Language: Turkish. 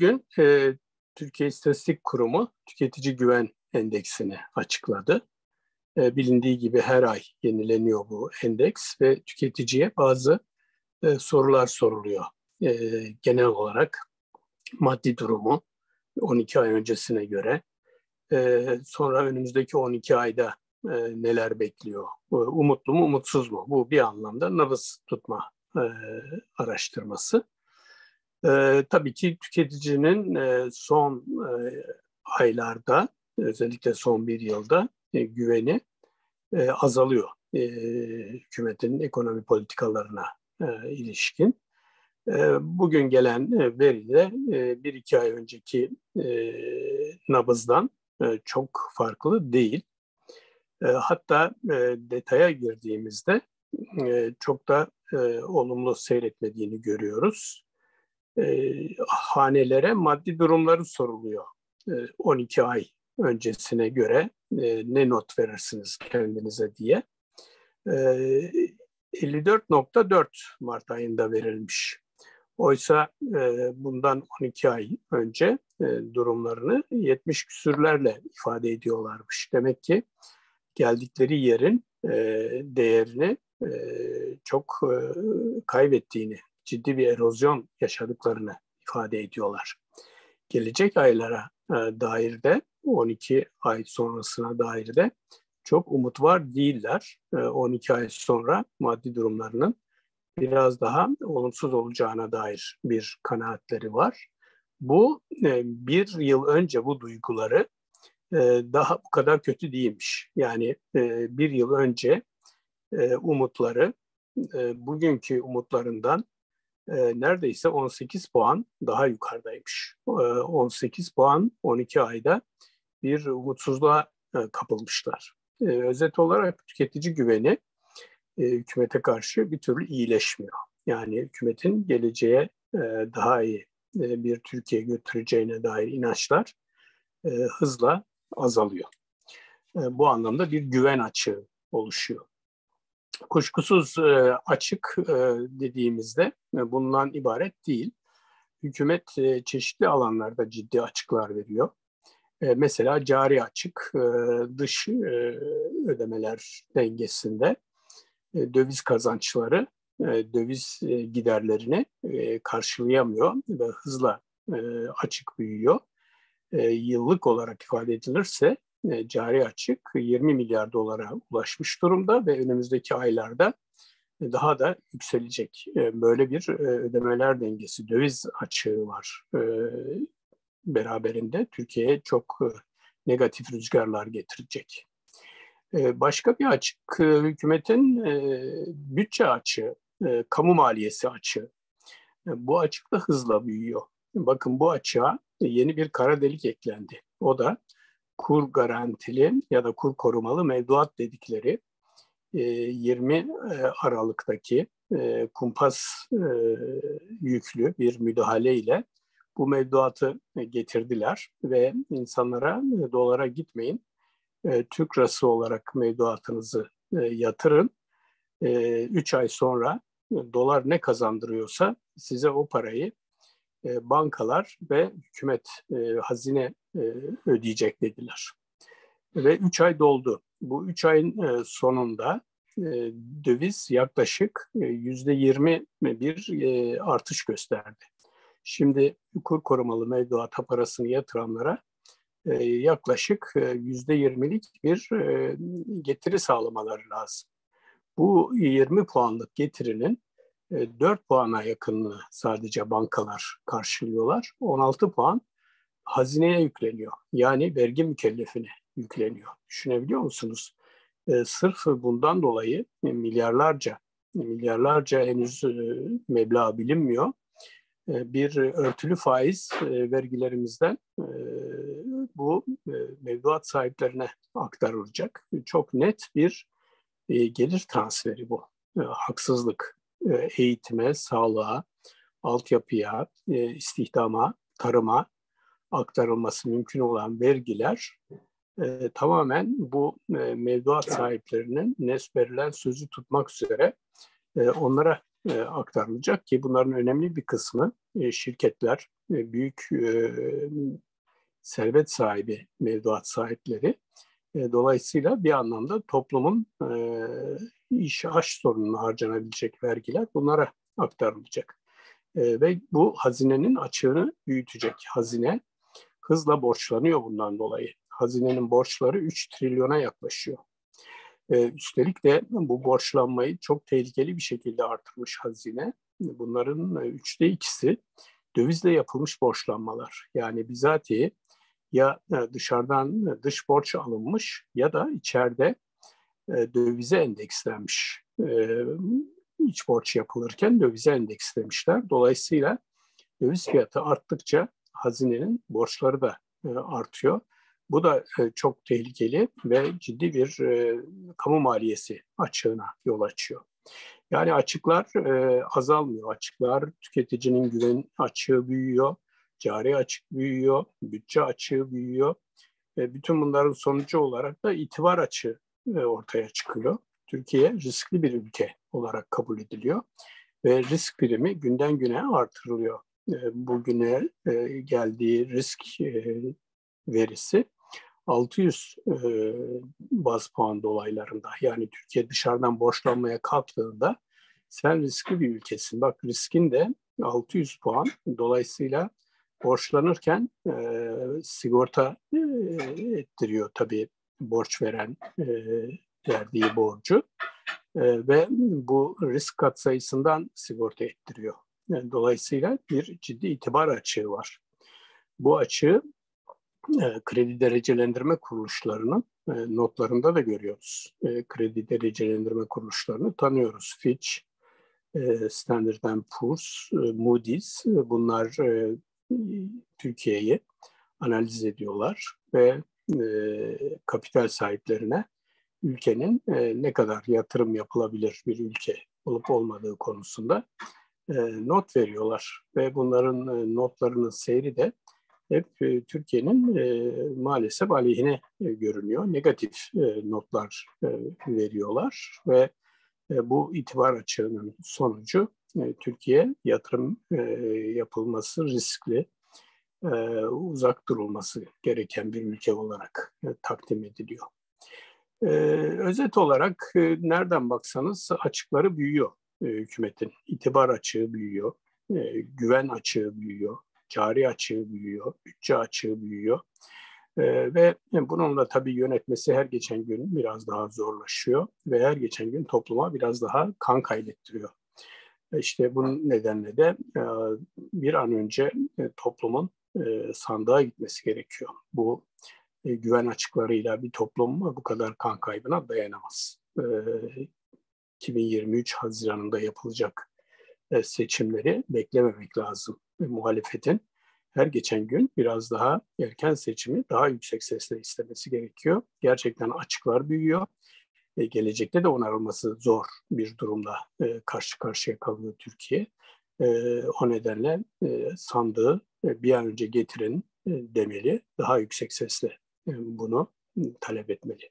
Bugün e, Türkiye İstatistik Kurumu tüketici güven endeksini açıkladı. E, bilindiği gibi her ay yenileniyor bu endeks ve tüketiciye bazı e, sorular soruluyor. E, genel olarak maddi durumu 12 ay öncesine göre, e, sonra önümüzdeki 12 ayda e, neler bekliyor, e, umutlu mu umutsuz mu? Bu bir anlamda nabız tutma e, araştırması. E, tabii ki tüketicinin e, son e, aylarda, özellikle son bir yılda e, güveni e, azalıyor e, hükümetin ekonomi politikalarına e, ilişkin. E, bugün gelen e, veri de e, bir iki ay önceki e, nabızdan e, çok farklı değil. E, hatta e, detaya girdiğimizde e, çok da e, olumlu seyretmediğini görüyoruz e, hanelere maddi durumları soruluyor. E, 12 ay öncesine göre e, ne not verirsiniz kendinize diye. E, 54.4 Mart ayında verilmiş. Oysa e, bundan 12 ay önce e, durumlarını 70 küsürlerle ifade ediyorlarmış. Demek ki geldikleri yerin e, değerini e, çok e, kaybettiğini ciddi bir erozyon yaşadıklarını ifade ediyorlar. Gelecek aylara e, dair de 12 ay sonrasına dair de çok umut var değiller. E, 12 ay sonra maddi durumlarının biraz daha olumsuz olacağına dair bir kanaatleri var. Bu e, bir yıl önce bu duyguları e, daha bu kadar kötü değilmiş. Yani e, bir yıl önce e, umutları e, bugünkü umutlarından e, neredeyse 18 puan daha yukarıdaymış. E, 18 puan 12 ayda bir umutsuzluğa e, kapılmışlar. E, özet olarak tüketici güveni e, hükümete karşı bir türlü iyileşmiyor. Yani hükümetin geleceğe e, daha iyi e, bir Türkiye götüreceğine dair inançlar e, hızla azalıyor. E, bu anlamda bir güven açığı oluşuyor kuşkusuz e, açık e, dediğimizde e, bundan ibaret değil. Hükümet e, çeşitli alanlarda ciddi açıklar veriyor. E, mesela cari açık e, dış e, ödemeler dengesinde e, döviz kazançları e, döviz e, giderlerini e, karşılayamıyor ve hızla e, açık büyüyor. E, yıllık olarak ifade edilirse e, cari açık 20 milyar dolara ulaşmış durumda ve önümüzdeki aylarda daha da yükselecek. E, böyle bir e, ödemeler dengesi, döviz açığı var beraberinde. Türkiye'ye çok negatif rüzgarlar getirecek. Başka bir açık, hükümetin bütçe açığı, kamu maliyesi açığı. Bu açık da hızla büyüyor. Bakın bu açığa yeni bir kara delik eklendi. O da kur garantili ya da kur korumalı mevduat dedikleri 20 e, e, Aralık'taki e, kumpas yüklü bir müdahale ile bu mevduatı getirdiler ve insanlara dolara gitmeyin, Türk lirası olarak mevduatınızı yatırın. 3 ay sonra dolar ne kazandırıyorsa size o parayı bankalar ve hükümet hazine e, ödeyecek dediler. Ve 3 ay doldu. Bu 3 ayın e, sonunda e, döviz yaklaşık yüzde 20 bir artış gösterdi. Şimdi kur korumalı mevduata parasını yatıranlara yaklaşık yüzde 20'lik bir getiri sağlamaları lazım. Bu 20 puanlık getirinin 4 puana yakınını sadece bankalar karşılıyorlar. 16 puan hazineye yükleniyor. Yani vergi mükellefine yükleniyor. Düşünebiliyor musunuz? E, sırf bundan dolayı milyarlarca, milyarlarca henüz e, meblağ bilinmiyor. E, bir örtülü faiz e, vergilerimizden e, bu e, mevduat sahiplerine aktarılacak. Çok net bir e, gelir transferi bu. E, haksızlık e, eğitime, sağlığa, altyapıya, e, istihdama, tarıma aktarılması mümkün olan vergiler e, tamamen bu e, mevduat sahiplerinin nes verilen sözü tutmak üzere e, onlara e, aktarılacak ki bunların önemli bir kısmı e, şirketler, e, büyük e, servet sahibi, mevduat sahipleri. E, dolayısıyla bir anlamda toplumun e, iş aş sorununa harcanabilecek vergiler bunlara aktarılacak. E, ve bu hazinenin açığını büyütecek. Hazine hızla borçlanıyor bundan dolayı. Hazinenin borçları 3 trilyona yaklaşıyor. E, üstelik de bu borçlanmayı çok tehlikeli bir şekilde artırmış hazine. Bunların üçte ikisi dövizle yapılmış borçlanmalar. Yani bizatihi ya dışarıdan dış borç alınmış ya da içeride dövize endekslenmiş. İç borç yapılırken dövize endekslemişler. Dolayısıyla döviz fiyatı arttıkça hazinenin borçları da artıyor. Bu da çok tehlikeli ve ciddi bir kamu maliyesi açığına yol açıyor. Yani açıklar azalmıyor. Açıklar tüketicinin güven açığı büyüyor cari açık büyüyor, bütçe açığı büyüyor. ve bütün bunların sonucu olarak da itibar açığı e, ortaya çıkıyor. Türkiye riskli bir ülke olarak kabul ediliyor ve risk primi günden güne artırılıyor. E, bugüne e, geldiği risk verisi 600 baz puan dolaylarında. Yani Türkiye dışarıdan borçlanmaya kalktığında sen riskli bir ülkesin. Bak riskin de 600 puan. Dolayısıyla borçlanırken e, sigorta e, ettiriyor tabii borç veren e, verdiği borcu e, ve bu risk kat sayısından sigorta ettiriyor. Yani dolayısıyla bir ciddi itibar açığı var. Bu açığı e, kredi derecelendirme kuruluşlarının e, notlarında da görüyoruz. E, kredi derecelendirme kuruluşlarını tanıyoruz. Fitch, e, Standard Poor's, e, Moody's e, bunlar e, Türkiye'yi analiz ediyorlar ve e, kapital sahiplerine ülkenin e, ne kadar yatırım yapılabilir bir ülke olup olmadığı konusunda e, not veriyorlar ve bunların e, notlarının seyri de hep e, Türkiye'nin e, maalesef aleyhine e, görünüyor. Negatif e, notlar e, veriyorlar ve e, bu itibar açığının sonucu e, Türkiye yatırım e, yapılması riskli, e, uzak durulması gereken bir ülke olarak takdim ediliyor. Özet olarak nereden baksanız açıkları büyüyor hükümetin. İtibar açığı büyüyor, güven açığı büyüyor, cari açığı büyüyor, bütçe açığı büyüyor. ve bununla tabii yönetmesi her geçen gün biraz daha zorlaşıyor ve her geçen gün topluma biraz daha kan kaybettiriyor. İşte bunun nedenle de e, bir an önce e, toplumun e, sandığa gitmesi gerekiyor. Bu güven açıklarıyla bir toplum bu kadar kan kaybına dayanamaz. 2023 Haziran'ında yapılacak seçimleri beklememek lazım. Muhalefetin her geçen gün biraz daha erken seçimi daha yüksek sesle istemesi gerekiyor. Gerçekten açıklar büyüyor e, gelecekte de onarılması zor bir durumla e, karşı karşıya kalıyor Türkiye. E, o nedenle sandığı bir an önce getirin demeli, daha yüksek sesle bunu talep etmeli.